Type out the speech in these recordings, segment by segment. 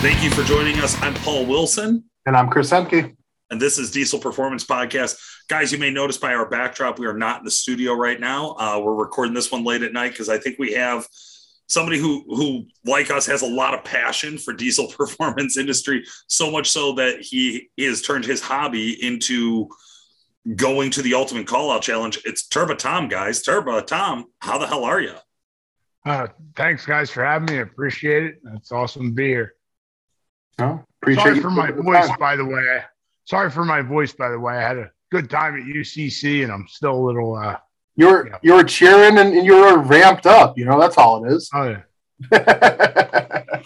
Thank you for joining us. I'm Paul Wilson. And I'm Chris Emke. And this is Diesel Performance Podcast. Guys, you may notice by our backdrop, we are not in the studio right now. Uh, we're recording this one late at night because I think we have somebody who, who, like us, has a lot of passion for diesel performance industry, so much so that he, he has turned his hobby into going to the Ultimate Callout Challenge. It's Turbo Tom, guys. Turbo Tom, how the hell are you? Uh, thanks, guys, for having me. I appreciate it. It's awesome to be here. Oh, appreciate Sorry for my voice, by the way. Sorry for my voice, by the way. I had a good time at UCC, and I'm still a little. Uh, you're yeah. you're cheering and, and you're ramped up. You know that's all it is. Oh yeah.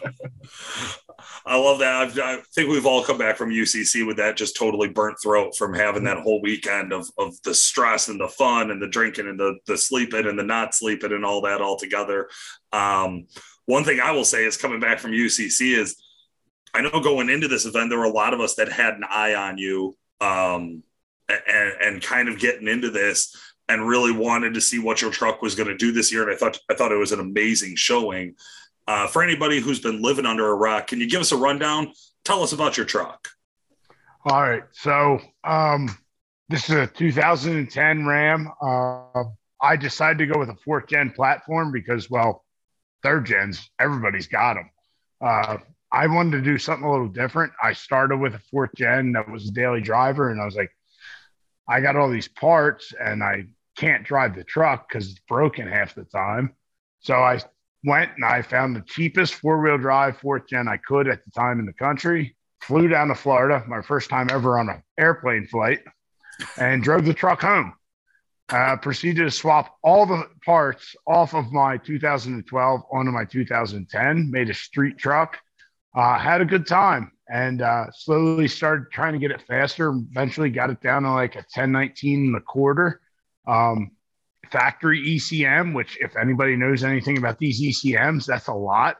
I love that. I've, i think we've all come back from UCC with that just totally burnt throat from having that whole weekend of, of the stress and the fun and the drinking and the, the sleeping and the not sleeping and all that all together. Um, one thing I will say is coming back from UCC is I know going into this event, there were a lot of us that had an eye on you um, and, and kind of getting into this and really wanted to see what your truck was going to do this year. And I thought, I thought it was an amazing showing. Uh, for anybody who's been living under a rock, can you give us a rundown? Tell us about your truck. All right. So um, this is a 2010 Ram. Uh, I decided to go with a fourth gen platform because, well, third gens, everybody's got them. Uh, I wanted to do something a little different. I started with a fourth gen that was a daily driver, and I was like, I got all these parts and I can't drive the truck because it's broken half the time. So I went and I found the cheapest four wheel drive fourth gen I could at the time in the country. Flew down to Florida, my first time ever on an airplane flight, and drove the truck home. Uh, proceeded to swap all the parts off of my 2012 onto my 2010, made a street truck uh, had a good time and uh, slowly started trying to get it faster. Eventually got it down to like a 1019 and a quarter. Um, factory ECM, which if anybody knows anything about these ECMs, that's a lot.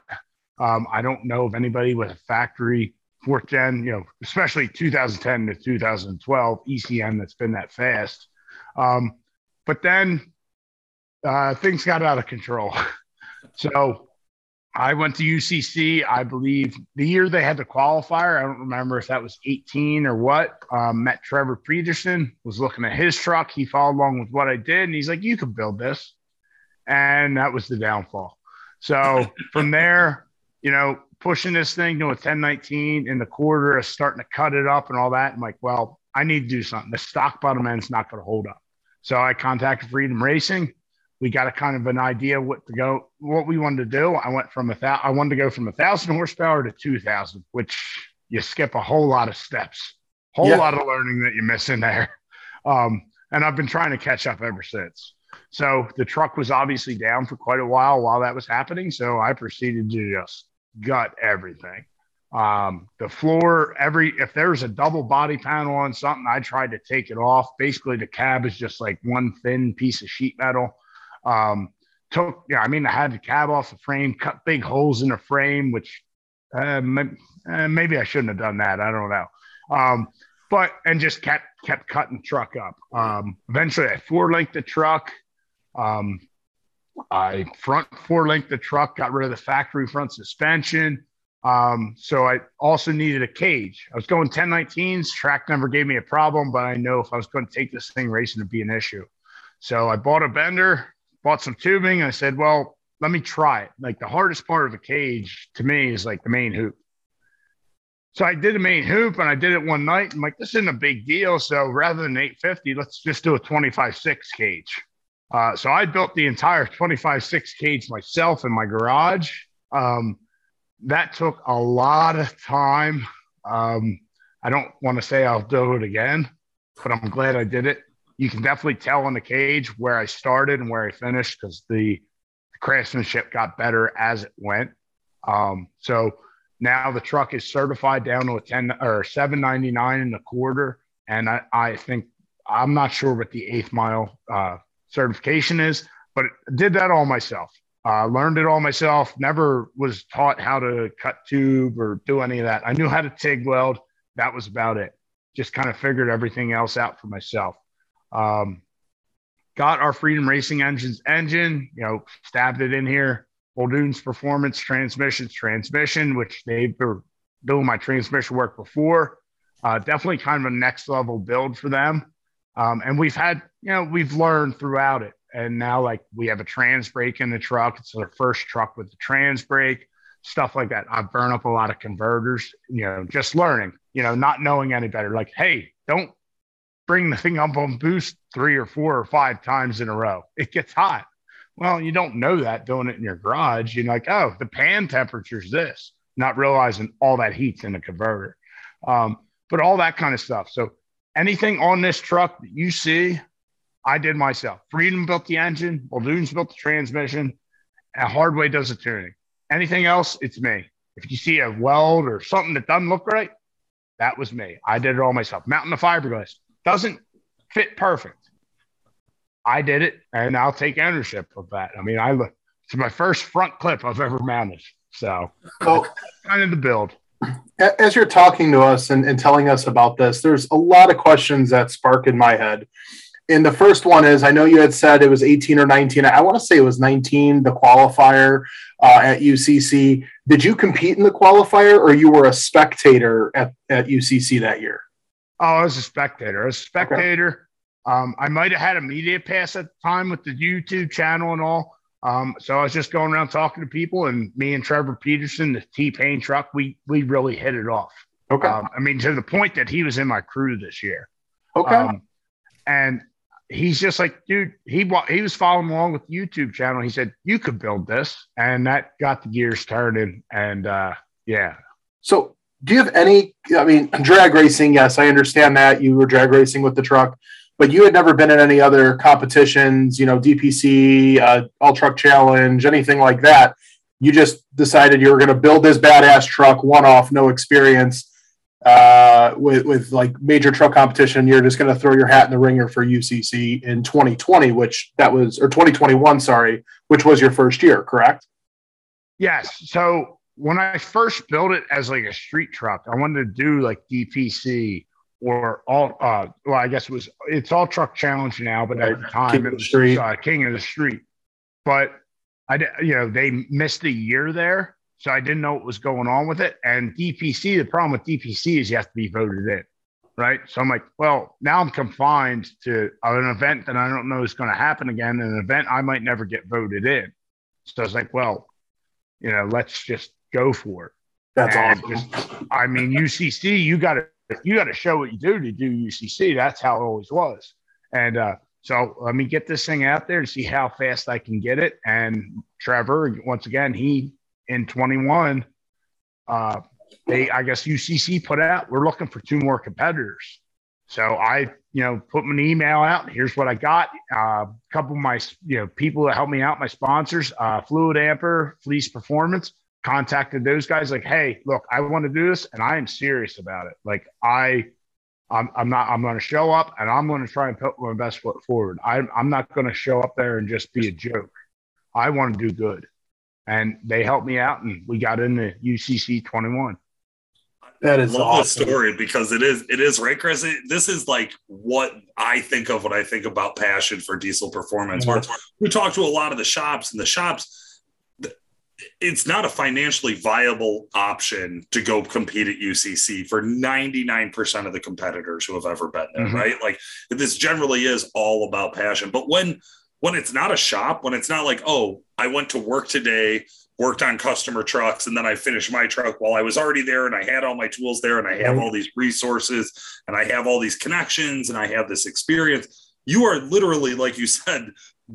Um, I don't know of anybody with a factory fourth gen, you know, especially 2010 to 2012 ECM that's been that fast. Um, but then uh, things got out of control. so I went to UCC, I believe the year they had the qualifier. I don't remember if that was 18 or what. Um, met Trevor Peterson, was looking at his truck. He followed along with what I did, and he's like, You can build this. And that was the downfall. So from there, you know, pushing this thing to a 1019 in the quarter, starting to cut it up and all that. I'm like, Well, I need to do something. The stock bottom end's not going to hold up. So I contacted Freedom Racing we got a kind of an idea what to go, what we wanted to do. I went from a thousand, I wanted to go from a thousand horsepower to 2000, which you skip a whole lot of steps, whole yeah. lot of learning that you miss in there. Um, and I've been trying to catch up ever since. So the truck was obviously down for quite a while while that was happening. So I proceeded to just gut everything. Um, the floor, every if there's a double body panel on something, I tried to take it off. Basically, the cab is just like one thin piece of sheet metal. Um, took, yeah, I mean, I had the cab off the frame, cut big holes in the frame, which uh, maybe, uh, I shouldn't have done that. I don't know. Um, but and just kept kept cutting the truck up. Um, eventually, I four linked the truck. Um, I front four linked the truck, got rid of the factory front suspension. Um, so I also needed a cage. I was going 1019s. Track never gave me a problem, but I know if I was going to take this thing racing, it'd be an issue. So I bought a bender, bought some tubing. I said, well, let me try it. Like the hardest part of a cage to me is like the main hoop. So I did a main hoop and I did it one night. I'm like, this isn't a big deal. So rather than 850, let's just do a 25 6 cage. Uh, so I built the entire 25 6 cage myself in my garage. Um, that took a lot of time. Um, I don't want to say I'll do it again, but I'm glad I did it you can definitely tell on the cage where I started and where I finished because the craftsmanship got better as it went. Um, so now the truck is certified down to a 10 or 799 in a quarter. And I, I think I'm not sure what the eighth mile uh, certification is, but did that all myself. Uh, learned it all myself. Never was taught how to cut tube or do any of that. I knew how to TIG weld. That was about it. Just kind of figured everything else out for myself. Um, got our Freedom Racing Engines engine, you know, stabbed it in here. Muldoon's Performance Transmissions transmission, which they were doing my transmission work before. Uh, definitely kind of a next level build for them. Um, and we've had, you know, we've learned throughout it. And now, like, we have a trans brake in the truck. It's our first truck with the trans brake, stuff like that. I've burned up a lot of converters, you know, just learning, you know, not knowing any better. Like, hey, don't bring the thing up on boost three or four or five times in a row. It gets hot. Well, you don't know that doing it in your garage. You're like, oh, the pan temperature is this, not realizing all that heat's in the converter. Um, but all that kind of stuff. So anything on this truck that you see, I did myself. Freedom built the engine, Muldoon's built the transmission, and Hardway does the tuning. Anything else, it's me. If you see a weld or something that doesn't look right, that was me. I did it all myself. Mounting the fiberglass doesn't fit perfect. I did it, and I'll take ownership of that. I mean, I it's my first front clip I've ever mounted. So, so kind of the build. As you're talking to us and, and telling us about this, there's a lot of questions that spark in my head. And the first one is I know you had said it was 18 or 19. I want to say it was 19, the qualifier uh, at UCC. Did you compete in the qualifier or you were a spectator at, at UCC that year? Oh, I was a spectator. I was a spectator. Okay. Um, I might have had a media pass at the time with the YouTube channel and all. Um, so I was just going around talking to people, and me and Trevor Peterson, the T Pain truck, we we really hit it off. Okay. Um, I mean, to the point that he was in my crew this year. Okay. Um, and he's just like, dude, he he was following along with the YouTube channel. He said you could build this, and that got the gears turning. And uh, yeah. So, do you have any? I mean, drag racing. Yes, I understand that you were drag racing with the truck but you had never been in any other competitions, you know, DPC, uh, All Truck Challenge, anything like that. You just decided you were going to build this badass truck, one off, no experience uh, with with like major truck competition. You're just going to throw your hat in the ringer for UCC in 2020, which that was or 2021, sorry, which was your first year, correct? Yes. So when I first built it as like a street truck, I wanted to do like DPC or all uh well i guess it was it's all truck challenge now but at the time king it was uh, king of the street. But i you know they missed a year there so i didn't know what was going on with it. And dpc the problem with dpc is you have to be voted in right? So i'm like well now i'm confined to an event that i don't know is going to happen again an event i might never get voted in. So i was like well you know let's just go for it that's and awesome. Just, I mean, UCC, you got to you got to show what you do to do UCC. That's how it always was. And uh, so let me get this thing out there and see how fast I can get it. And Trevor, once again, he in 21, uh, they I guess UCC put out we're looking for two more competitors. So I, you know, put an email out. Here's what I got. Uh, a couple of my, you know, people that help me out, my sponsors, uh, Fluidampr, Fleece Performance contacted those guys like, hey, look, I want to do this and I am serious about it. Like I I'm, I'm not I'm going to show up and I'm going to try and put my best foot forward. I'm, I'm not going to show up there and just be a joke. I want to do good. And they helped me out and we got into UCC 21. That is I love awesome. story because it is it is right, Chris. It, this is like what I think of when I think about passion for diesel performance. Mm-hmm. We talk to a lot of the shops, and the shops it's not a financially viable option to go compete at UCC for 99% of the competitors who have ever been there, mm-hmm. right? Like this generally is all about passion. But when when it's not a shop, when it's not like, oh, I went to work today, worked on customer trucks, and then I finished my truck while I was already there and I had all my tools there and I have all these resources and I have all these connections and I have this experience. You are literally, like you said,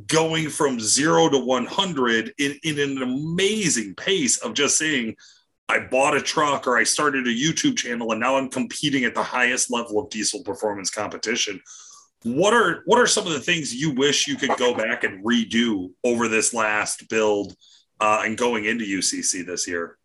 going from zero to 100 in, in an amazing pace of just saying, I bought a truck or I started a YouTube channel and now I'm competing at the highest level of diesel performance competition. What are what are some of the things you wish you could go back and redo over this last build uh, and going into UCC this year?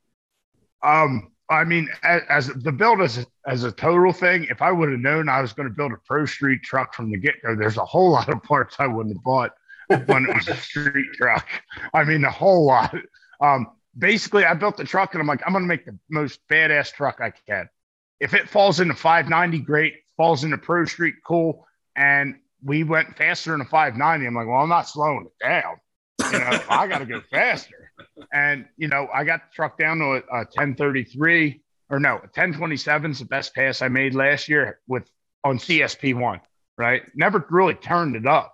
Um, I mean, as, as the build as as a total thing, if I would have known I was going to build a Pro Street truck from the get go, there's a whole lot of parts I wouldn't have bought when it was a street truck. I mean, a whole lot. Um, basically, I built the truck and I'm like, I'm going to make the most badass truck I can. If it falls into 590, great. Falls into Pro Street, cool. And we went faster than a 590. I'm like, well, I'm not slowing it down. You know, I got to go faster. And, you know, I got the truck down to a, a 1033 or no, 1027 is the best pass I made last year with on CSP one, right? Never really turned it up,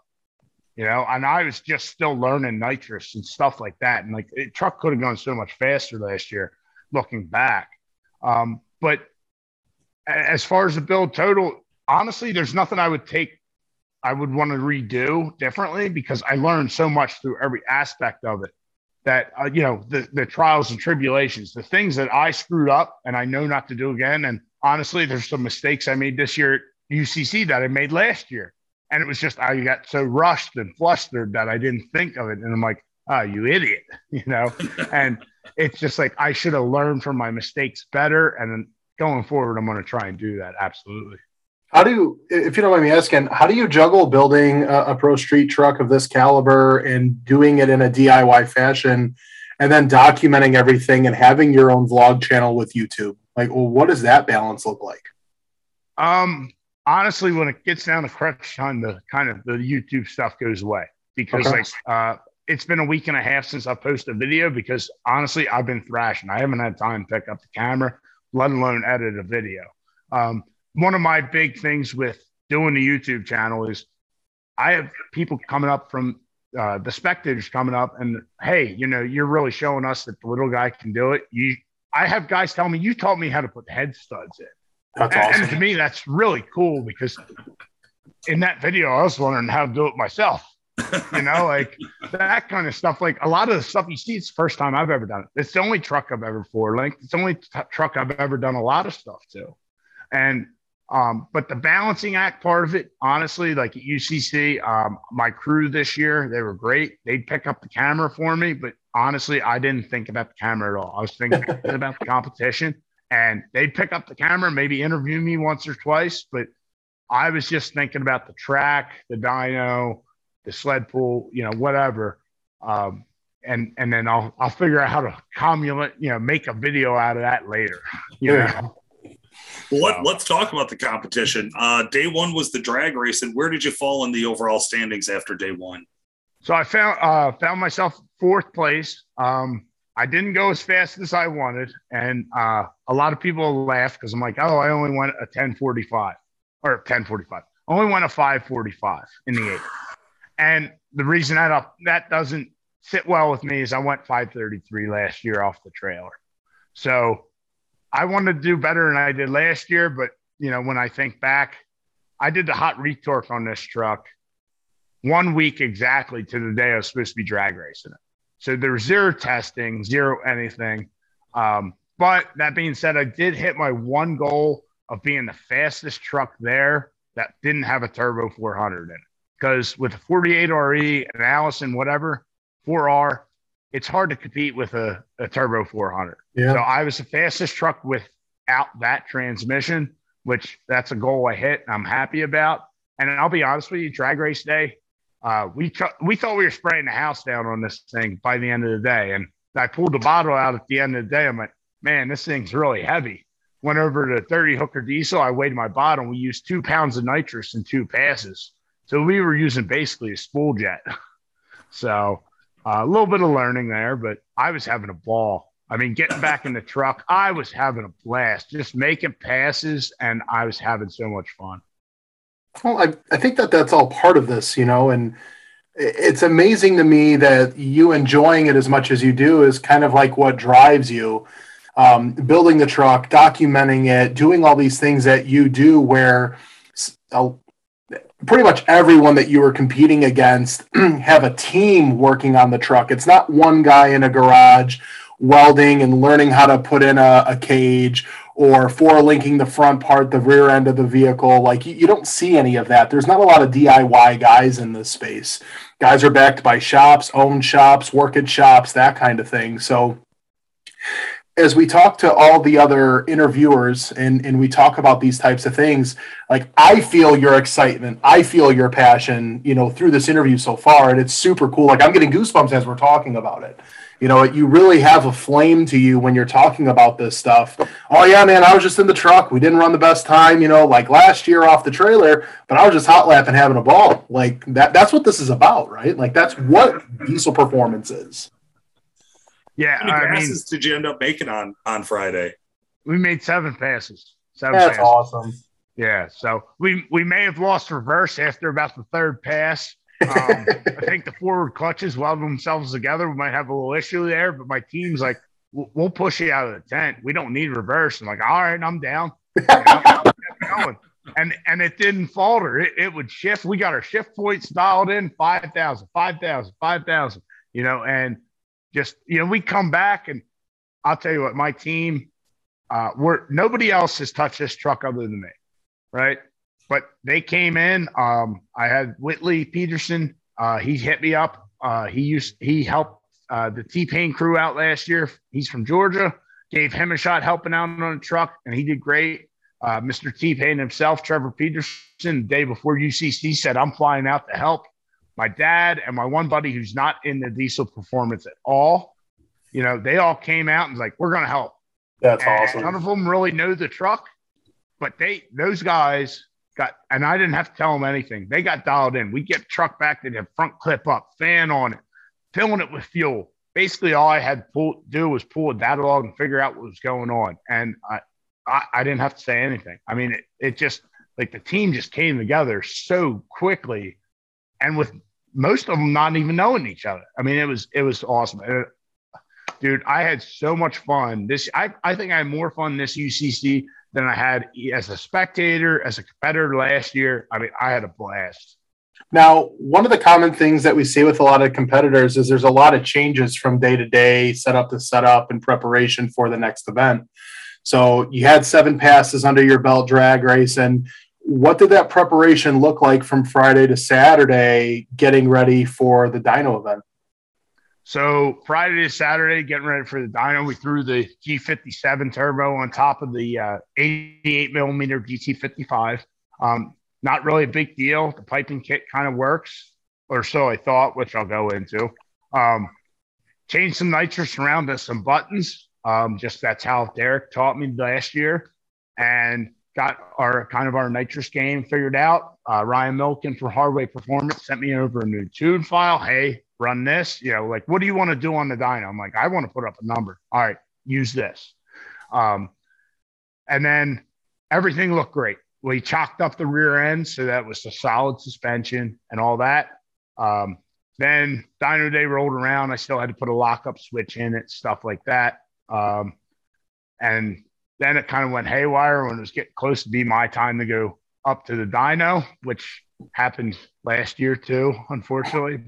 you know, and I was just still learning nitrous and stuff like that. And like truck could have gone so much faster last year looking back. Um, but as far as the build total, honestly, there's nothing I would take, I would want to redo differently because I learned so much through every aspect of it that, uh, you know, the, the trials and tribulations, the things that I screwed up and I know not to do again. And honestly, there's some mistakes I made this year at UCC that I made last year. And it was just, I got so rushed and flustered that I didn't think of it. And I'm like, oh, you idiot, you know? and it's just like, I should have learned from my mistakes better. And going forward, I'm going to try and do that. Absolutely. How do you, if you don't mind me asking, how do you juggle building a, a, pro street truck of this caliber and doing it in a DIY fashion and then documenting everything and having your own vlog channel with YouTube? Like, well, what does that balance look like? Um, honestly, when it gets down to crunch time, the kind of the YouTube stuff goes away because okay. like, uh, it's been a week and a half since I posted a video because honestly, I've been thrashing. I haven't had time to pick up the camera, let alone edit a video. Um, one of my big things with doing the YouTube channel is I have people coming up from uh, the spectators coming up and hey, you know, you're really showing us that the little guy can do it. You, I have guys tell me you taught me how to put head studs in. That's awesome. And to me, that's really cool because in that video, I was wondering how to do it myself. you know, like that kind of stuff. Like a lot of the stuff you see, it's the first time I've ever done it. It's the only truck I've ever four linked. It's the only t- truck I've ever done a lot of stuff to. And um, but the balancing act part of it, honestly, like at UCC, um, my crew this year, they were great. They'd pick up the camera for me, but honestly, I didn't think about the camera at all. I was thinking about the competition, and they'd pick up the camera, maybe interview me once or twice, but I was just thinking about the track, the dyno, the sled pool, you know, whatever. Um, and and then I'll I'll figure out how to cumulate, you know, make a video out of that later. You know. Well, let, let's talk about the competition. Uh, day one was the drag race, and where did you fall in the overall standings after day one? So I found uh, found myself fourth place. Um, I didn't go as fast as I wanted, and uh, a lot of people laugh because I'm like, oh, I only went a 10:45 or 10:45. Only went a 5:45 in the eight. And the reason that that doesn't sit well with me is I went 5:33 last year off the trailer. So I wanted to do better than I did last year, but you know, when I think back, I did the hot retorque on this truck one week exactly to the day I was supposed to be drag racing it. So there was zero testing, zero anything. Um, but that being said, I did hit my one goal of being the fastest truck there that didn't have a turbo 400 in it. Because with a 48 RE, and Allison, whatever, 4R, it's hard to compete with a, a turbo 400. Yeah. So I was the fastest truck without that transmission, which that's a goal I hit. I'm happy about. And I'll be honest with you, drag race day, uh, we tr- we thought we were spraying the house down on this thing by the end of the day. And I pulled the bottle out at the end of the day. I'm like, man, this thing's really heavy. Went over to Dirty Hooker Diesel. I weighed my bottle. We used two pounds of nitrous in two passes. So we were using basically a spool jet. so uh, a little bit of learning there, but I was having a ball. I mean, getting back in the truck, I was having a blast, just making passes, and I was having so much fun. Well, I, I think that that's all part of this, you know, and it's amazing to me that you enjoying it as much as you do is kind of like what drives you. Um, building the truck, documenting it, doing all these things that you do, where pretty much everyone that you were competing against have a team working on the truck. It's not one guy in a garage welding and learning how to put in a, a cage or for linking the front part, the rear end of the vehicle. Like you, you don't see any of that. There's not a lot of DIY guys in this space. Guys are backed by shops, owned shops, work at shops, that kind of thing. So as we talk to all the other interviewers and, and we talk about these types of things, like I feel your excitement, I feel your passion, you know, through this interview so far. And it's super cool. Like I'm getting goosebumps as we're talking about it. You know, you really have a flame to you when you're talking about this stuff. Oh yeah, man, I was just in the truck. We didn't run the best time, you know, like last year off the trailer, but I was just hot lapping having a ball. Like that that's what this is about, right? Like that's what diesel performance is. Yeah, How many I passes mean, did you end up making on on Friday? we made seven passes. Seven That's passes. awesome. Yeah. So we we may have lost reverse after about the third pass. Um, I think the forward clutches welded themselves together. We might have a little issue there, but my team's like, we'll, push you out of the tent. We don't need reverse. I'm like, all right, I'm down. You know. And and it didn't falter. It, it would shift. We got our shift points dialed in 5,000, 5,000, 5,000, you know, and just, you know, we come back and I'll tell you what, my team, uh, we're nobody else has touched this truck other than me, right? But they came in. Um, I had Whitley Peterson. Uh, he hit me up. Uh, he used he helped uh, the T Pain crew out last year. He's from Georgia. Gave him a shot helping out on a truck, and he did great. Uh, Mr. T Pain himself, Trevor Peterson, the day before UCC said, "I'm flying out to help." My dad and my one buddy who's not in the diesel performance at all, you know, they all came out and was like, "We're going to help." That's And awesome. None of them really know the truck, but they those guys got, and I didn't have to tell them anything. They got dialed in. We get truck back to the front clip up, fan on it, filling it with fuel. Basically, all I had to do was pull a data log and figure out what was going on, and I, I, I didn't have to say anything. I mean, it, it just like the team just came together so quickly, and with most of them not even knowing each other. I mean, it was it was awesome. And dude i had so much fun this I, I think i had more fun this ucc than i had as a spectator as a competitor last year i mean i had a blast Now, one of the common things that we see with a lot of competitors is there's a lot of changes from day to day, setup to setup, in preparation for the next event. So you had seven passes under your belt drag race. And What did that preparation look like from Friday to Saturday, getting ready for the dyno event? So friday to saturday getting ready for the dyno we threw the g57 turbo on top of the uh, 88 millimeter gt55 um, not really a big deal the piping kit kind of works or so i thought which i'll go into um, changed some nitrous around to some buttons. Um, just that's how Derek taught me last year, and got our kind of our nitrous game figured out. Uh, Ryan Milken from Hardway Performance sent me over a new tune file. Hey, run this. You know, like what do you want to do on the dyno? I'm like, I want to put up a number. All right, use this. Um, and then everything looked great. We chalked up the rear end so that was a solid suspension and all that. Um, then Dyno Day rolled around. I still had to put a lockup switch in it, stuff like that. Um, and then it kind of went haywire when it was getting close to be my time to go up to the dyno, which happened last year too, unfortunately.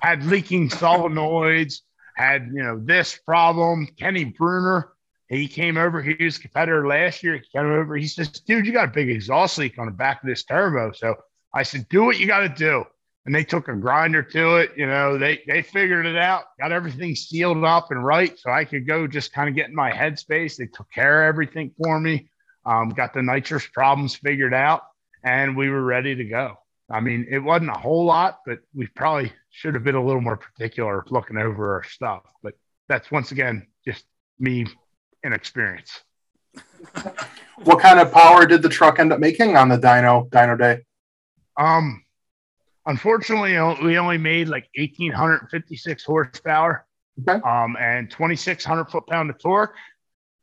Had leaking solenoids, had you know this problem. Kenny Bruner, he came over. He was a competitor last year. He came over. He says, "Dude, you got a big exhaust leak on the back of this turbo." So I said, "Do what you got to do." and they took a grinder to it. You know, they they figured it out, got everything sealed up and right, so I could go just kind of get in my headspace. They took care of everything for me. Um, got the nitrous problems figured out, and we were ready to go. I mean, it wasn't a whole lot, but we probably should have been a little more particular looking over our stuff. But that's once again just me inexperience. What kind of power did the truck end up making on the dyno dyno day? Um, unfortunately, we only made like 1,856 horsepower Okay. um, and 2,600 foot pound of torque,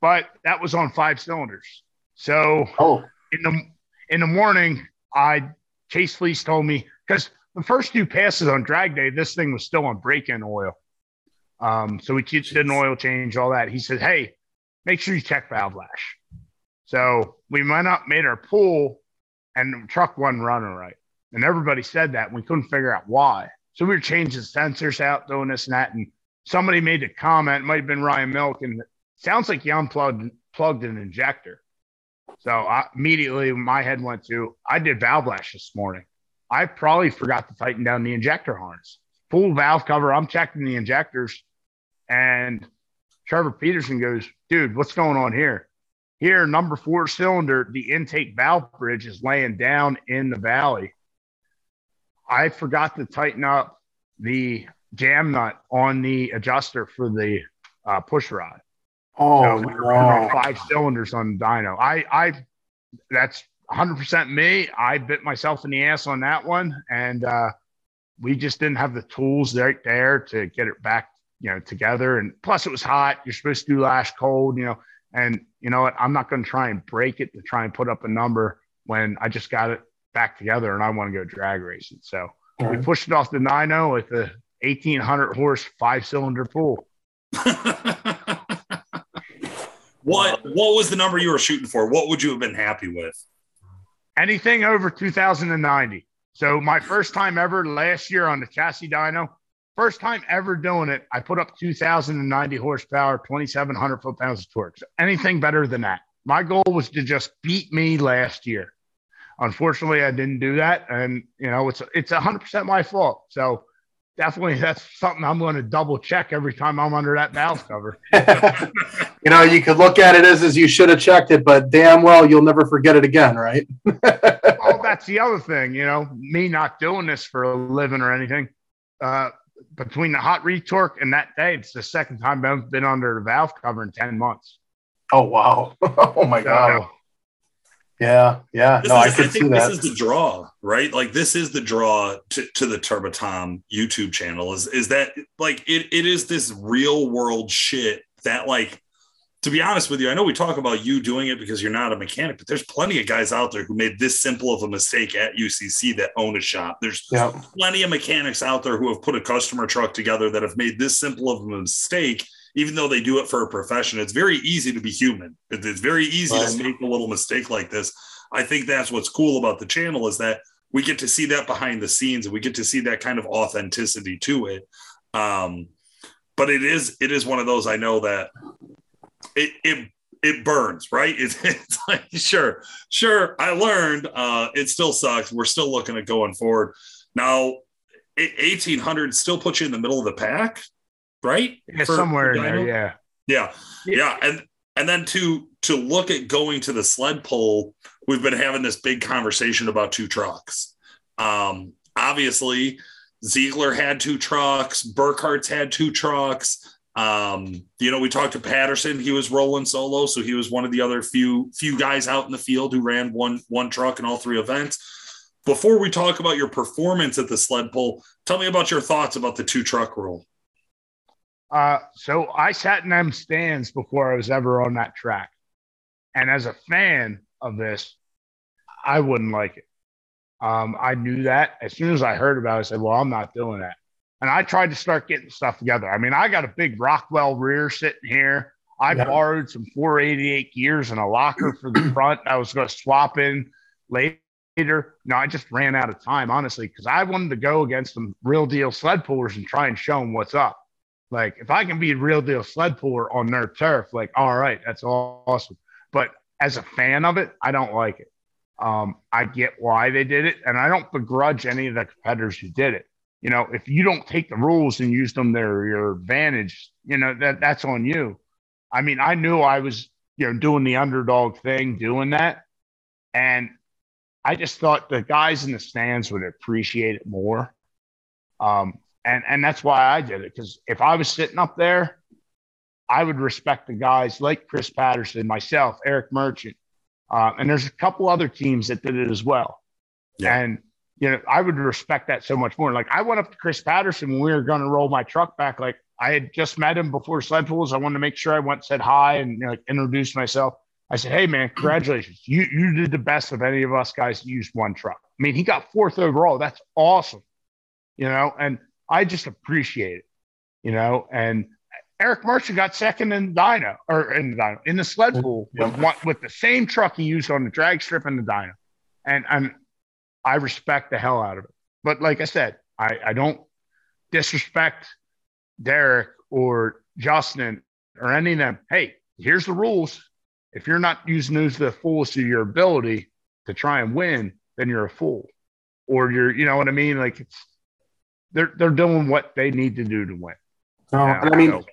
but that was on five cylinders. So Oh, in the in the morning, I Chase Fleece told me because the first two passes on drag day, this thing was still on break-in oil. Um, so we did an oil change, all that. He said, "Hey, make sure you check valve lash." So we went up, made our pull, and the truck wasn't running right. And everybody said that. And we couldn't figure out why. So we were changing sensors out, doing this and that. And somebody made a comment, it might have been Ryan Milk, and it sounds like you unplugged plugged an injector. So I, immediately my head went to, I did valve lash this morning. I probably forgot to tighten down the injector harness. Full valve cover. I'm checking the injectors. And Trevor Peterson goes, dude, what's going on here? Here, number four cylinder, the intake valve bridge is laying down in the valley. I forgot to tighten up the jam nut on the adjuster for the uh, push rod. Oh So we were running no. five cylinders on the dyno. I, I, that's 100% me. I bit myself in the ass on that one, and uh, we just didn't have the tools right there to get it back, you know, together. And plus, it was hot. You're supposed to do lash cold, you know, And you know what? I'm not going to try and break it to try and put up a number when I just got it back together and I want to go drag racing. So right. we pushed it off the 90 with the 1800 horse five cylinder pool. what what was the number you were shooting for? What would you have been happy with? Anything over 2090. So my first time ever last year on the chassis dyno, first time ever doing it, I put up 2090 horsepower, 2700 foot pounds of torque. So anything better than that. My goal was to just beat me last year. Unfortunately, I didn't do that, and you know it's it's 100 percent my fault. So definitely that's something I'm going to double check every time I'm under that valve cover. you know, you could look at it as as you should have checked it, but damn well you'll never forget it again, right? well, that's the other thing, you know, me not doing this for a living or anything. Uh, between the hot retorque and that day, it's the second time I've been under the valve cover in 10 months. Oh wow. oh my so, god. Yeah, yeah. This no, is, I could I see that. This is the draw, right? Like this is the draw to, to the Turbo Tom YouTube channel. Is is that like it? It is this real world shit that like. To be honest with you, I know we talk about you doing it because you're not a mechanic, but there's plenty of guys out there who made this simple of a mistake at UCC that own a shop. There's yeah. plenty of mechanics out there who have put a customer truck together that have made this simple of a mistake even though they do it for a profession, it's very easy to be human. It's very easy right. to make a little mistake like this. I think that's what's cool about the channel is that we get to see that behind the scenes and we get to see that kind of authenticity to it. Um, but it is it is one of those I know that it it it burns, right? It's, it's like sure, sure. I learned. Uh, it still sucks. We're still looking at going forward. Now, eighteen hundred still puts you in the middle of the pack right? Yeah, somewhere in there, yeah. yeah. Yeah. Yeah. And and then to to look at going to the sled pull, we've been having this big conversation about two trucks. Um, obviously, Ziegler had two trucks, Burkhart's had two trucks. Um, you know, we talked to Patterson, he was rolling solo, so he was one of the other few few guys out in the field who ran one one truck in all three events. Before we talk about your performance at the sled pull, tell me about your thoughts about the two truck rule. Uh, so I sat in them stands before I was ever on that track. And as a fan of this, I wouldn't like it. Um, I knew that as soon as I heard about it, I said, Well, I'm not doing that. And I tried to start getting stuff together. I mean, I got a big Rockwell rear sitting here. I yeah. borrowed some 488 gears and a locker for the front. I was going to swap in later. No, I just ran out of time, honestly, because I wanted to go against some real deal sled pullers and try and show them what's up. Like if I can be a real deal sled puller on their turf, like all right, that's awesome. But as a fan of it, I don't like it. Um, I get why they did it, and I don't begrudge any of the competitors who did it. You know, if you don't take the rules and use them to your advantage, you know that that's on you. I mean, I knew I was, you know, doing the underdog thing, doing that, and I just thought the guys in the stands would appreciate it more. Um, and and that's why I did it because if I was sitting up there, I would respect the guys like Chris Patterson, myself, Eric Merchant, uh, and there's a couple other teams that did it as well. Yeah. And you know, I would respect that so much more. Like I went up to Chris Patterson when we were going to roll my truck back. Like I had just met him before sled pulls. I wanted to make sure I went said hi and you know, like introduced myself. I said, "Hey man, congratulations! You you did the best of any of us guys used one truck. I mean, he got fourth overall. That's awesome, you know." And I just appreciate it, you know. And Eric Merchant got second in dyno or in the dyno in the sled mm-hmm. pool with, one, with the same truck he used on the drag strip and the dyno, and and I respect the hell out of it. But like I said, I I don't disrespect Derek or Justin or any of them. Hey, here's the rules. If you're not using those to the fullest of your ability to try and win, then you're a fool, or you're you know what I mean. Like it's they're they're doing what they need to do to win. No, and I mean,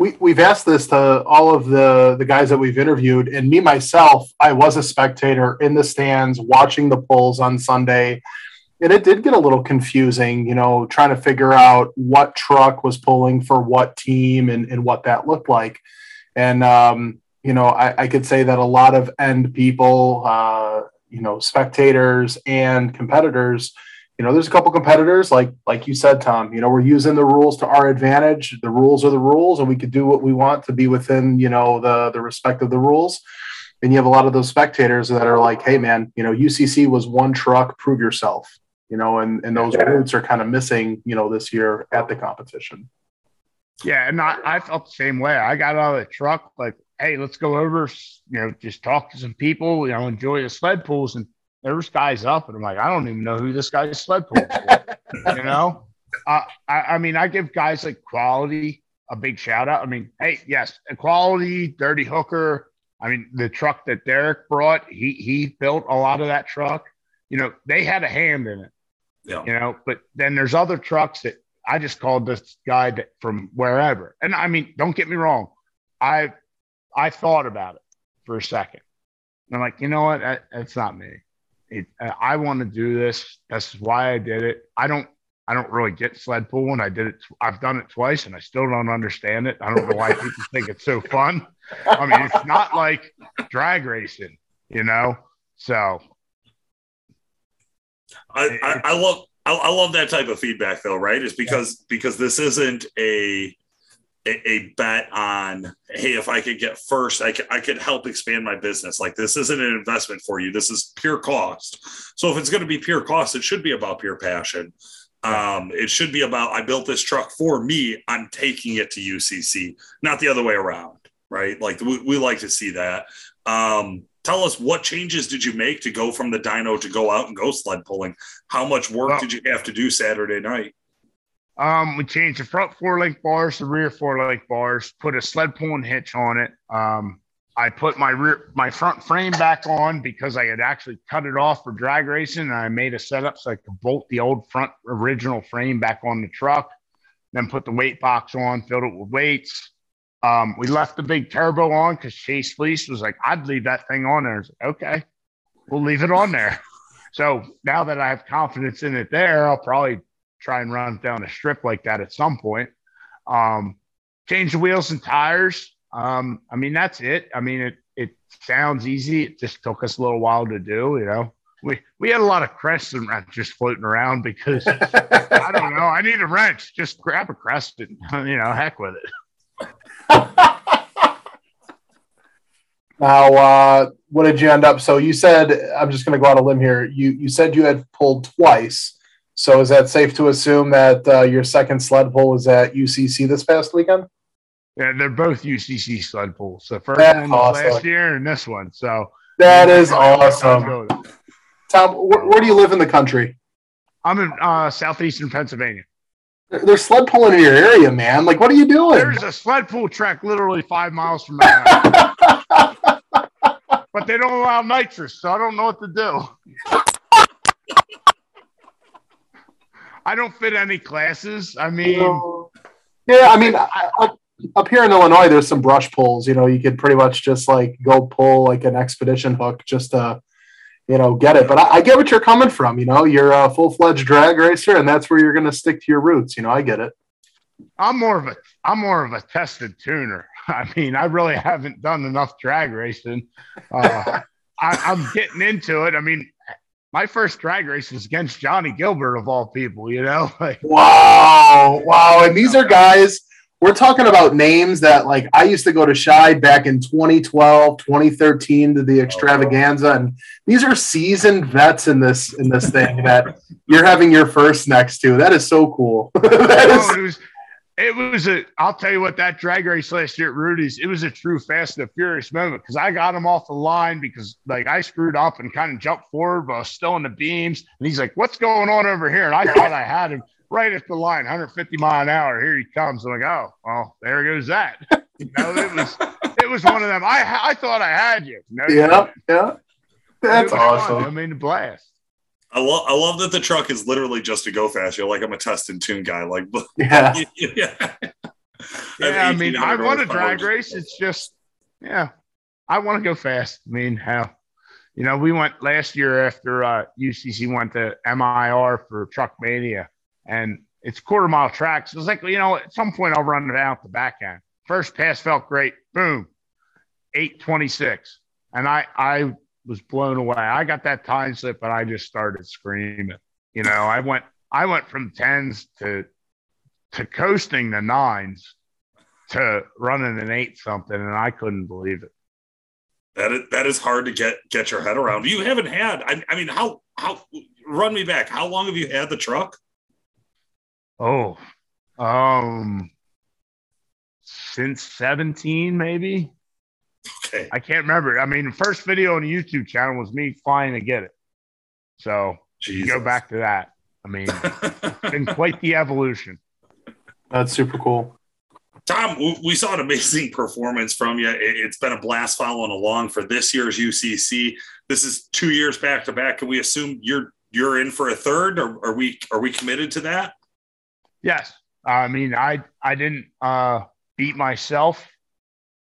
we we've asked this to all of the the guys that we've interviewed, and me myself, I was a spectator in the stands watching the polls on Sunday. And it did get a little confusing, you know, trying to figure out what truck was pulling for what team and, and what that looked like. And, um, you know, I, I could say that a lot of end people, uh, you know, spectators and competitors, you know, there's a couple competitors like like you said, Tom. You know, we're using the rules to our advantage. The rules are the rules, and we could do what we want to be within you know the the respect of the rules. And you have a lot of those spectators that are like, "Hey, man, you know, UCC was one truck. Prove yourself." You know, and and those roots are kind of missing. You know, this year at the competition. Yeah, and I, I felt the same way. I got out of the truck like, "Hey, let's go over. You know, just talk to some people. You know, enjoy the sled pulls." And there was guys up, and I'm like, I don't even know who this guy's sled pulling for. you know, uh, I, I mean, I give guys like quality a big shout out. I mean, hey, yes, equality, dirty hooker. I mean, the truck that Derek brought, he he built a lot of that truck. You know, they had a hand in it. Yeah. You know, but then there's other trucks that I just called this guy that, from wherever. And I mean, don't get me wrong, I I thought about it for a second. And I'm like, you know what? That, that's not me. It, I want to do this. That's why I did it. I don't. I don't really get sled pulling. I did it. I've done it twice, and I still don't understand it. I don't know why people think it's so fun. I mean, it's not like drag racing, you know. So, I, I, I love I, I love that type of feedback though, right? Is because because this isn't a a, a bet on hey if i could get first I could, I could help expand my business. Like this isn't an investment for you. This is pure cost. So if it's going to be pure cost it should be about pure passion. Um, it should be about i built this truck for me. I'm taking it to ucc not the other way around right? Like we, we like to see that. Um, tell us what changes did you make to go from the dyno to go out and go sled pulling? How much work Well- did you have to do saturday night Um, we changed the front four link bars, the rear four link bars, put a sled pulling hitch on it. Um, I put my rear my front frame back on because I had actually cut it off for drag racing and I made a setup so I could bolt the old front original frame back on the truck, then put the weight box on, filled it with weights. Um, we left the big turbo on because Chase Fleece was like, I'd leave that thing on there. Like, okay, we'll leave it on there. So now that I have confidence in it there, I'll probably try and run down a strip like that at some point. Um, change the wheels and tires. Um, I mean, that's it. I mean, it it sounds easy. It just took us a little while to do. You know, we we had a lot of Crescent wrenches floating around because I don't know. I need a wrench. Just grab a Crescent. You know, heck with it. Now, uh, what did you end up? So you said I'm just going to go out a limb here. You you said you had pulled twice. So is that safe to assume that uh, your second sled pull was at UCC this past weekend? Yeah, they're both UCC sled pulls. The first That's one was last year and this one. So That is awesome. Tom, where, where do you live in the country? I'm in uh, southeastern Pennsylvania. There's sled pulling in your area, man. Like, what are you doing? There's a sled pull track literally five miles from my house. but they don't allow nitrous, so I don't know what to do. I don't fit any classes. I mean, yeah, I mean, I, I, up here in Illinois, there's some brush pulls. You know, you could pretty much just like go pull like an expedition hook just to, you know, get it. But I, I get what you're coming from. You know, you're a full fledged drag racer, and that's where you're going to stick to your roots. You know, I get it. I'm more of a I'm more of a tested tuner. I mean, I really haven't done enough drag racing. Uh, I, I'm getting into it. I mean, my first drag race was against Johnny Gilbert of all people. You know, like Wow, wow, and these are guys. We're talking about names that like I used to go to Scheid back in 2012, 2013 to the oh, extravaganza, and these are seasoned vets in this in this thing that you're having your first next to. That is so cool. that oh, is Oh, it was it was a I'll tell you what that drag race last year at Rudy's, it was a true fast and the furious moment because I got him off the line because like I screwed up and kind of jumped forward, but I was still in the beams. And he's like, What's going on over here? And I thought I had him right at the line, 150 mile an hour. Here he comes. I'm like, oh, well, there goes that. You know, it was it was one of them. I I thought I had you. No, yeah, yeah. That's was fun. awesome. I mean, the blast. I love I love that the truck is literally just to go fast. You're like I'm a test and tune guy. Like Yeah. yeah. Yeah, I mean, I want to horsepower. drag race. It's just, yeah, I want to go fast. I mean, how, you know, we went last year after uh, UCC went to MIR for Truck Mania, and it's quarter mile tracks. It was like, you know, at some point I'll run it out the back end. First pass felt great. Boom, eight twenty six, and I I was blown away. I got that time slip, and I just started screaming. You know, I went I went from tens to to coasting the nines to running an eight something, and I couldn't believe it. That is, that is hard to get get your head around. You haven't had. I, I mean, how how run me back? How long have you had the truck? Oh, um, since seventeen, maybe. Okay. I can't remember. I mean, the first video on the YouTube channel was me flying to get it. So Jesus. go back to that. I mean, it's been quite the evolution. That's super cool. Tom, we saw an amazing performance from you. It's been a blast following along for this year's UCC. This is two years back to back. Can we assume you're you're in for a third, or are we are we committed to that? Yes. I mean, I I didn't uh, beat myself.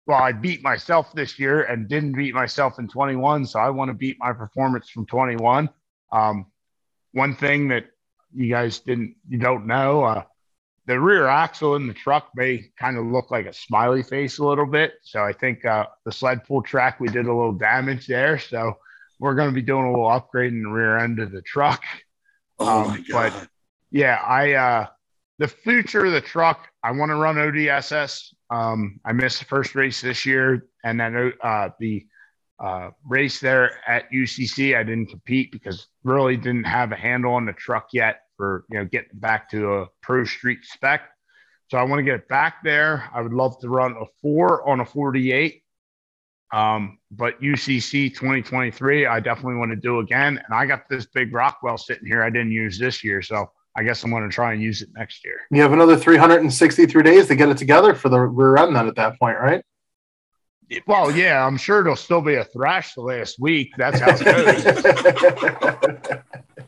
Well, I beat myself this year and didn't beat myself in 21. So I want to beat my performance from 21. Um, one thing that you guys didn't you don't know uh, the rear axle in the truck may kind of look like a smiley face a little bit. So I think uh, the sled pull track, we did a little damage there. So we're going to be doing a little upgrade in the rear end of the truck. Oh um, my God. But yeah, I, uh, the future of the truck, I want to run ODSS. Um, I missed the first race this year and then uh, the uh, race there at UCC, I didn't compete because really didn't have a handle on the truck yet for you know getting back to a pro street spec. So I want to get back there. I would love to run a four on a 48. Um, but UCC 2023, I definitely want to do again. And I got this big Rockwell sitting here I didn't use this year. So I guess I'm going to try and use it next year. You have another 363 days to get it together for the rear end then at that point, right? Well, yeah, I'm sure there'll still be a thrash the last week. That's how it goes.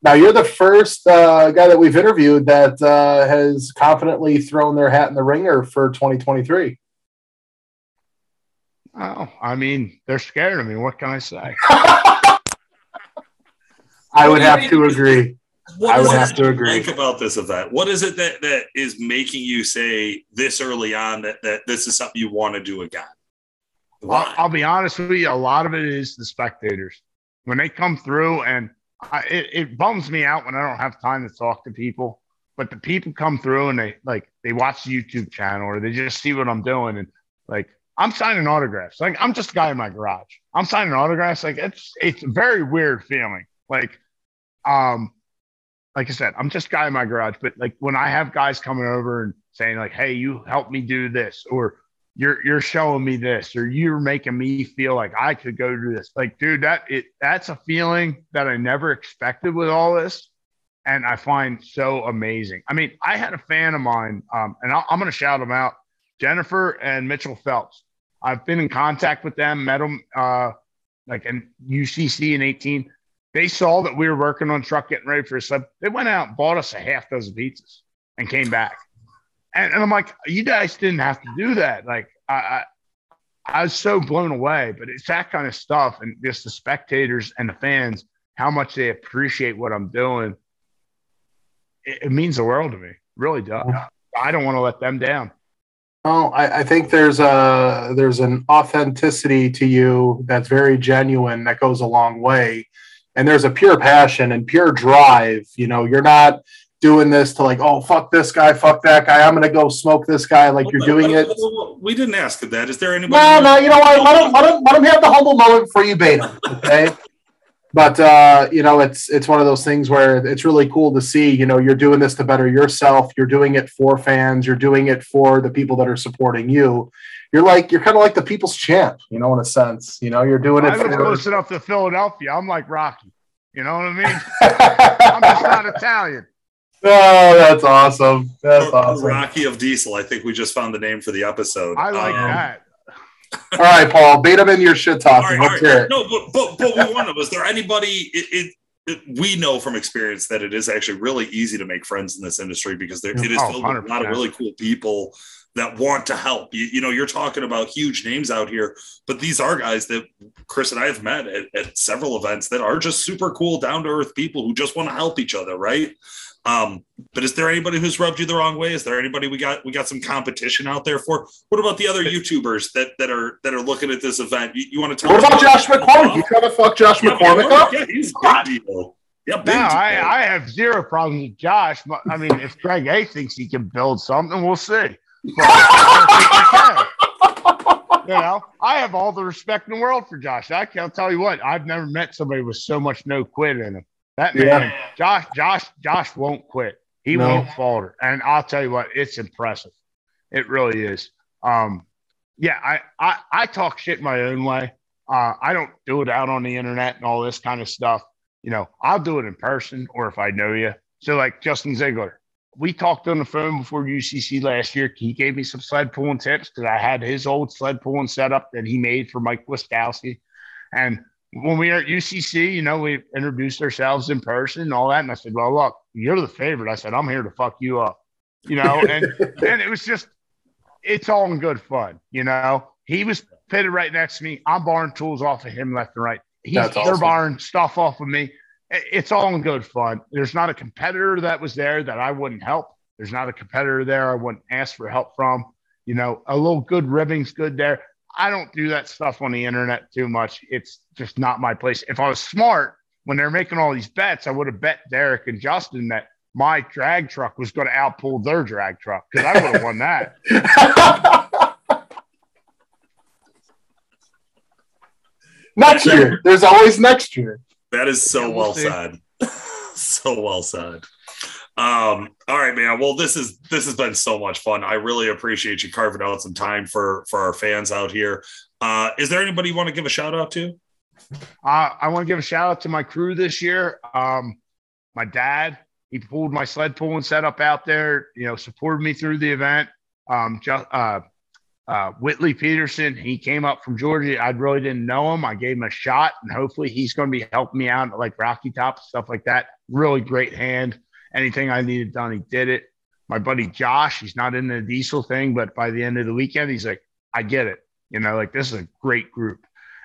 Now you're the first uh, guy that we've interviewed that uh, has confidently thrown their hat in the ringer for 2023. Oh, I mean, they're scared of me. What can I say? I would have to agree. What I would have to agree. Think about this event. What is it that that is making you say this early on that that this is something you want to do again? Well, I'll be honest with you. A lot of it is the spectators when they come through and I, it, it bums me out when I don't have time to talk to people. But the people come through and they like they watch the YouTube channel or they just see what I'm doing and like I'm signing autographs. Like I'm just a guy in my garage. I'm signing autographs. Like it's it's a very weird feeling. Like um like I said, I'm just guy in my garage. But like when I have guys coming over and saying like, "Hey, you help me do this," or you're you're showing me this or you're making me feel like I could go do this. Like, dude, that it that's a feeling that I never expected with all this. And I find so amazing. I mean, I had a fan of mine, um, and i am going to shout them out Jennifer and Mitchell Phelps. I've been in contact with them, met them uh, like in UCC in 18. They saw that we were working on truck getting ready for a slip. They went out and bought us a half dozen pizzas and came back. And, and I'm like, you guys didn't have to do that. Like, I, I, I was so blown away, but it's that kind of stuff. And just the spectators and the fans, how much they appreciate what I'm doing. It, it means the world to me. Really does. I don't want to let them down. Oh, I, I, think there's a there's an authenticity to you that's very genuine that goes a long way, and there's a pure passion and pure drive. You know, you're not doing this to like, oh fuck this guy, fuck that guy. I'm gonna go smoke this guy. Like you're doing it. We didn't ask that. Is there anybody? No, no. You know what? Let him, let him, let him have the humble moment for you bait him. Okay. but uh, you know, it's it's one of those things where it's really cool to see. You know, you're doing this to better yourself. You're doing it for fans. You're doing it for the people that are supporting you. You're like you're kind of like the people's champ. You know, in a sense. You know, you're doing it. I live close enough to Philadelphia. I'm like Rocky. You know what I mean? I'm just not Italian. Oh, that's awesome. That's awesome. Rocky of Diesel. I think we just found the name for the episode. I like um, that. all right, Paul, bait him in your shit talking. Right, right. No, but, but, but we want to. Was there anybody, it, it, it, we know from experience that it is actually really easy to make friends in this industry because there, it is oh, filled with a lot of really cool people that want to help. You, you know, you're talking about huge names out here, but these are guys that Chris and I have met at, at several events that are just super cool, down to earth people who just want to help each other, right? Um, but is there anybody who's rubbed you the wrong way? Is there anybody we got we got some competition out there for? What about the other YouTubers that that are that are looking at this event? You, you want to tell? What about Josh McCormick? You trying to fuck Josh yeah, McCormick up? Yeah, he's a good deal. Yeah, no, I, I have zero problems with Josh. I mean, if Greg A thinks he can build something, we'll see. You know, I have all the respect in the world for Josh. I can't tell you what, I've never met somebody with so much no quit in him. That man, yeah. Josh, Josh, Josh won't quit. He no. won't falter. And I'll tell you what, it's impressive. It really is. Um, yeah, I, I, I talk shit my own way. Uh, I don't do it out on the internet and all this kind of stuff. You know, I'll do it in person or if I know you. So, like Justin Ziegler, we talked on the phone before UCC last year. He gave me some sled pulling tips because I had his old sled pulling setup that he made for Mike Wiskowski. And when we were at UCC, you know, we introduced ourselves in person and all that. And I said, Well, look, you're the favorite. I said, I'm here to fuck you up, you know, and, and it was just, it's all in good fun, you know. He was pitted right next to me. I'm borrowing tools off of him left and right. He's That's they're awesome. borrowing stuff off of me it's all in good fun. There's not a competitor that was there that I wouldn't help. There's not a competitor there I wouldn't ask for help from. You know, a little good ribbing's good there. I don't do that stuff on the internet too much. It's just not my place. If I was smart when they're making all these bets, I would have bet Derek and Justin that my drag truck was going to outpull their drag truck because I would have won that. next year. There's always next year. That is so yeah, well said. so well said. Um, all right, man. Well, this is this has been so much fun. I really appreciate you carving out some time for for our fans out here. Uh, is there anybody you want to give a shout out to? Uh, I want to give a shout out to my crew this year. Um, my dad, he pulled my sled pulling setup out there. You know, supported me through the event. Um, just, uh, uh, Whitley Peterson, he came up from Georgia. I really didn't know him. I gave him a shot, and hopefully he's going to be helping me out like Rocky Top stuff like that. Really great hand. Anything I needed done, he did it. My buddy Josh, he's not in the diesel thing, but by the end of the weekend, he's like, I get it. You know, like this is a great group.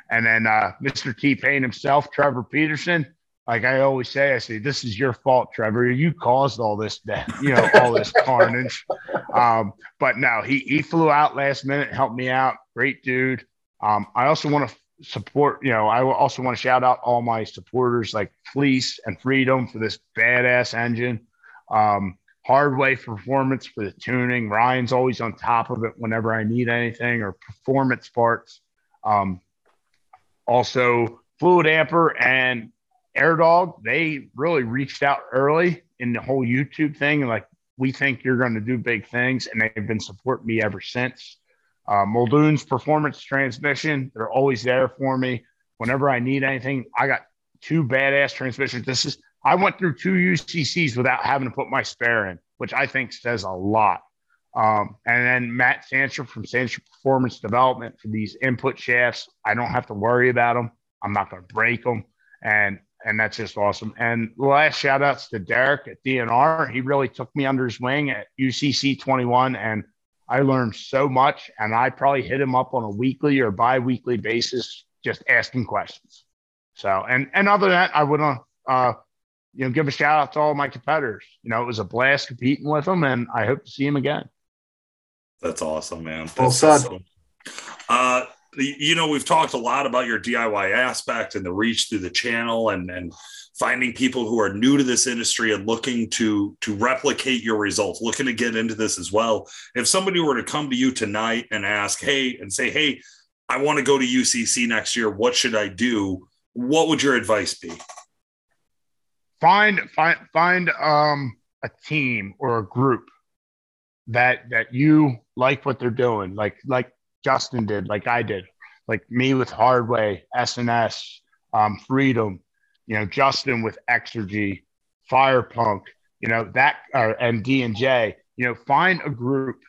And then uh, Mr. T Pain himself, Trevor Peterson, like I always say, I say, this is your fault, Trevor. You caused all this, you know, all this carnage. Um, but no, he, he flew out last minute, helped me out. Great dude. Um, I also want to support, you know, I also want to shout out all my supporters like Fleece and Freedom for this badass engine. Um, Hardway Performance for the tuning. Ryan's always on top of it whenever I need anything or performance parts. Um, also, Fluidampr and AirDog, they really reached out early in the whole YouTube thing. Like, we think you're going to do big things. And they've been supporting me ever since. Uh, Muldoon's performance transmission, they're always there for me. Whenever I need anything, I got two badass transmissions. This is, I went through two UCCs without having to put my spare in, which I think says a lot. Um, and then Matt Sancher from Sancher Performance Development for these input shafts. I don't have to worry about them. I'm not going to break them. And and that's just awesome. And last shout outs to Derek at DNR. He really took me under his wing at UCC 21, and I learned so much. And I probably hit him up on a weekly or bi weekly basis, just asking questions. So, and and other than that, I would uh, you know, give a shout out to all my competitors. You know, it was a blast competing with them, and I hope to see him again. That's awesome, man. That's well said. Awesome. Uh, you know we've talked a lot about your diy aspect and the reach through the channel and and finding people who are new to this industry and looking to to replicate your results looking to get into this as well. If somebody were to come to you tonight and ask hey and say hey i want to go to ucc next year. What should i do? What would your advice be? Find find find um a team or a group that that you like what they're doing. Like like Justin did, like I did, like me with Hardway, SNS, um, Freedom, you know, Justin with Exergy, Firepunk, you know, that, uh, and D and J, you know, find a group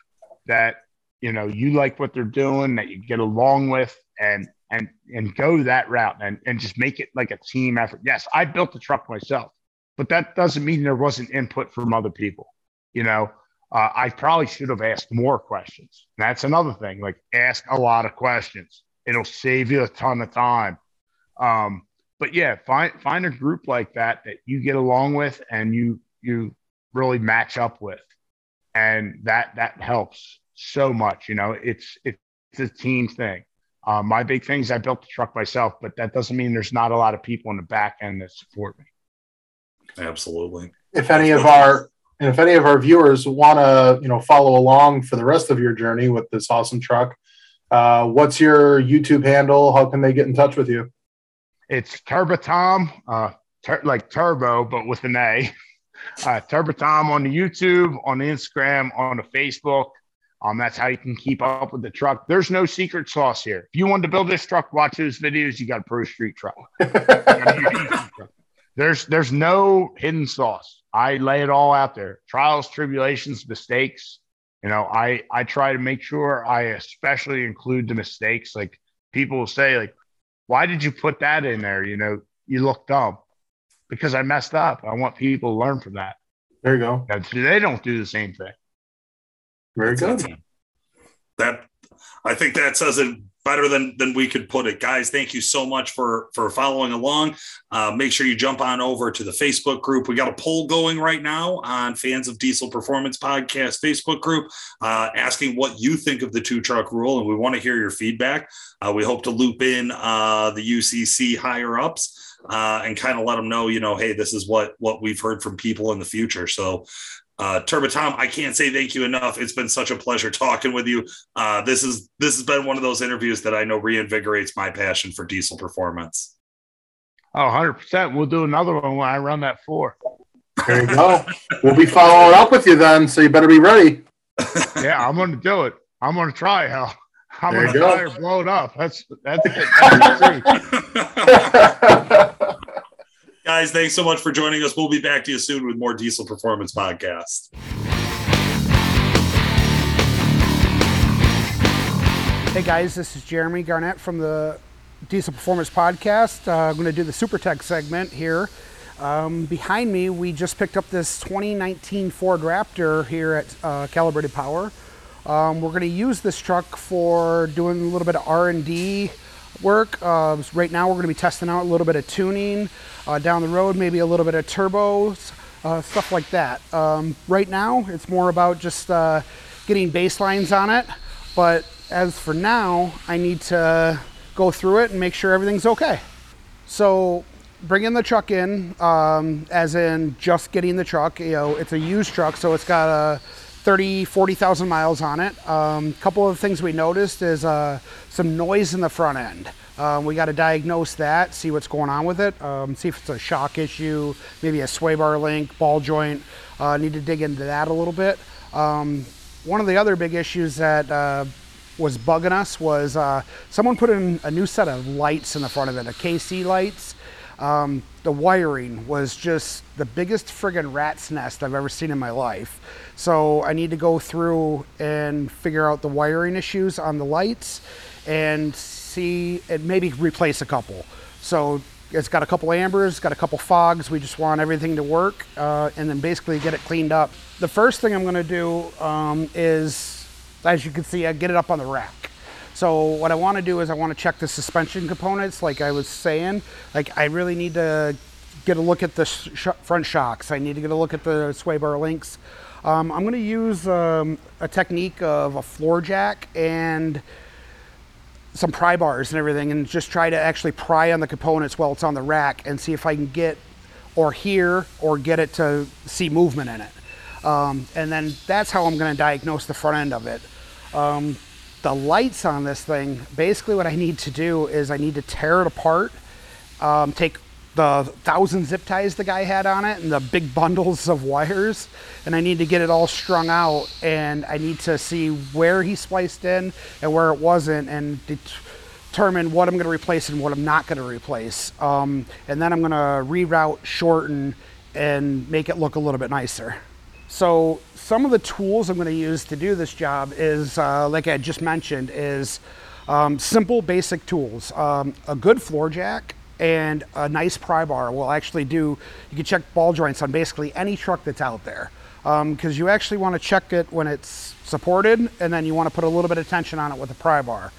that, you know, you like what they're doing, that you get along with, and, and, and go that route and, and just make it like a team effort. Yes, I built the truck myself, but that doesn't mean there wasn't input from other people, you know, uh, I probably should have asked more questions. That's another thing. Like ask a lot of questions. It'll save you a ton of time. Um, but yeah, find find a group like that that you get along with and you you really match up with, and that that helps so much. You know, it's it's a team thing. Um, my big thing is I built the truck myself, but that doesn't mean there's not a lot of people in the back end that support me. Absolutely. If any of our and if any of our viewers want to, you know, follow along for the rest of your journey with this awesome truck, uh, what's your YouTube handle? How can they get in touch with you? It's Turbo Tom, uh, tur- like Turbo, but with an A. Uh, Turbo Tom on the YouTube, on the Instagram, on the Facebook. Um, that's how you can keep up with the truck. There's no secret sauce here. If you want to build this truck, watch those videos. You got a pro street truck. there's there's no hidden sauce. I lay it all out there. Trials, tribulations, mistakes. You know, I I try to make sure I especially include the mistakes. Like people will say, like, why did you put that in there? You know, you look dumb because I messed up. I want people to learn from that. There you go. And they don't do the same thing. Very good. That I think that says it better than than we could put it. Guys thank you so much for for following along. Uh, make sure you jump on over to the facebook group. We got a poll going right now on fans of diesel performance podcast facebook group uh, asking what you think of the two truck rule and we want to hear your feedback. Uh, we hope to loop in uh, the ucc higher ups uh, and kind of let them know, you know, hey, this is what what we've heard from people in the future. So uh, Turbo Tom, I can't say thank you enough. It's been such a pleasure talking with you. Uh, this is this has been one of those interviews that I know reinvigorates my passion for diesel performance. Oh, 100%. We'll do another one when I run that four. There you go. we'll be following up with you then, so you better be ready. yeah, I'm going to do it. I'm going to try. Hell, I'm There going to try to blow it up. That's that's it. That's it. Guys, thanks so much for joining us. We'll be back to you soon with more Diesel Performance Podcast. Hey guys, this is Jeremy Garnett from the Diesel Performance Podcast. Uh, I'm going to do the Super Tech segment here. Um, behind me, we just picked up this 2019 Ford Raptor here at uh, Calibrated Power. Um, we're going to use this truck for doing a little bit of R&D work. Uh, right now, we're going to be testing out a little bit of tuning. Uh, down the road, maybe a little bit of turbos, uh, stuff like that. Um, right now, it's more about just uh, getting baselines on it. But as for now, I need to go through it and make sure everything's okay. So bringing the truck in, um, as in just getting the truck, you know, it's a used truck, so it's got a 30, 40,000 miles on it. A um, couple of things we noticed is uh, some noise in the front end. Um, we got to diagnose that, see what's going on with it, um, see if it's a shock issue, maybe a sway bar link, ball joint. Uh, need to dig into that a little bit. Um, one of the other big issues that uh, was bugging us was uh, someone put in a new set of lights in the front of it, a KC lights. Um, the wiring was just the biggest friggin' rat's nest I've ever seen in my life. So I need to go through and figure out the wiring issues on the lights and see and maybe replace a couple. So it's got a couple ambers, got a couple fogs. We just want everything to work uh, and then basically get it cleaned up. The first thing I'm going to do um, is, as you can see, I get it up on the rack. So what I want to do is I want to check the suspension components, like I was saying. Like I really need to get a look at the sh- front shocks. I need to get a look at the sway bar links. Um, I'm going to use um, a technique of a floor jack and some pry bars and everything and just try to actually pry on the components while it's on the rack and see if I can get or hear or get it to see movement in it. Um, and then that's how I'm going to diagnose the front end of it. Um, the lights on this thing, basically what I need to do is I need to tear it apart, um, take the thousand zip ties the guy had on it and the big bundles of wires and I need to get it all strung out and I need to see where he spliced in and where it wasn't and det- determine what I'm going to replace and what I'm not going to replace. Um, and then I'm going to reroute, shorten, and make it look a little bit nicer. So some of the tools I'm going to use to do this job is, uh, like I just mentioned, is um, simple, basic tools. Um, a good floor jack and a nice pry bar will actually do. You can check ball joints on basically any truck that's out there because you actually want to check it when it's supported, and then you want to put a little bit of tension on it with a pry bar.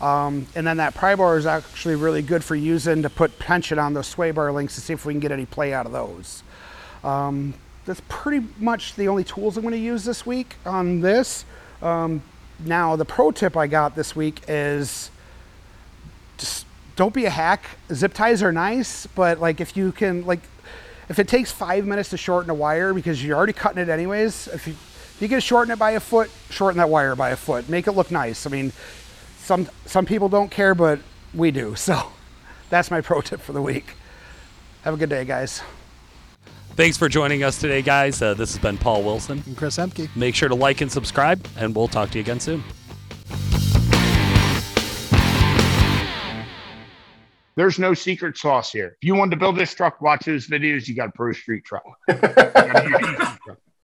Um, and then that pry bar is actually really good for using to put tension on those sway bar links to see if we can get any play out of those. Um, that's pretty much the only tools I'm going to use this week on this. Um, now, the pro tip I got this week is just don't be a hack. Zip ties are nice, but like if you can, like, if it takes five minutes to shorten a wire because you're already cutting it anyways, if you, if you can shorten it by a foot, shorten that wire by a foot. Make it look nice. I mean, some some people don't care, but we do. So that's my pro tip for the week. Have a good day, guys. Thanks for joining us today, guys. Uh, this has been Paul Wilson. And Chris Emke. Make sure to like and subscribe, and we'll talk to you again soon. There's no secret sauce here. If you want to build this truck, watch those videos. You got a Pro Street truck. You got a UTV truck.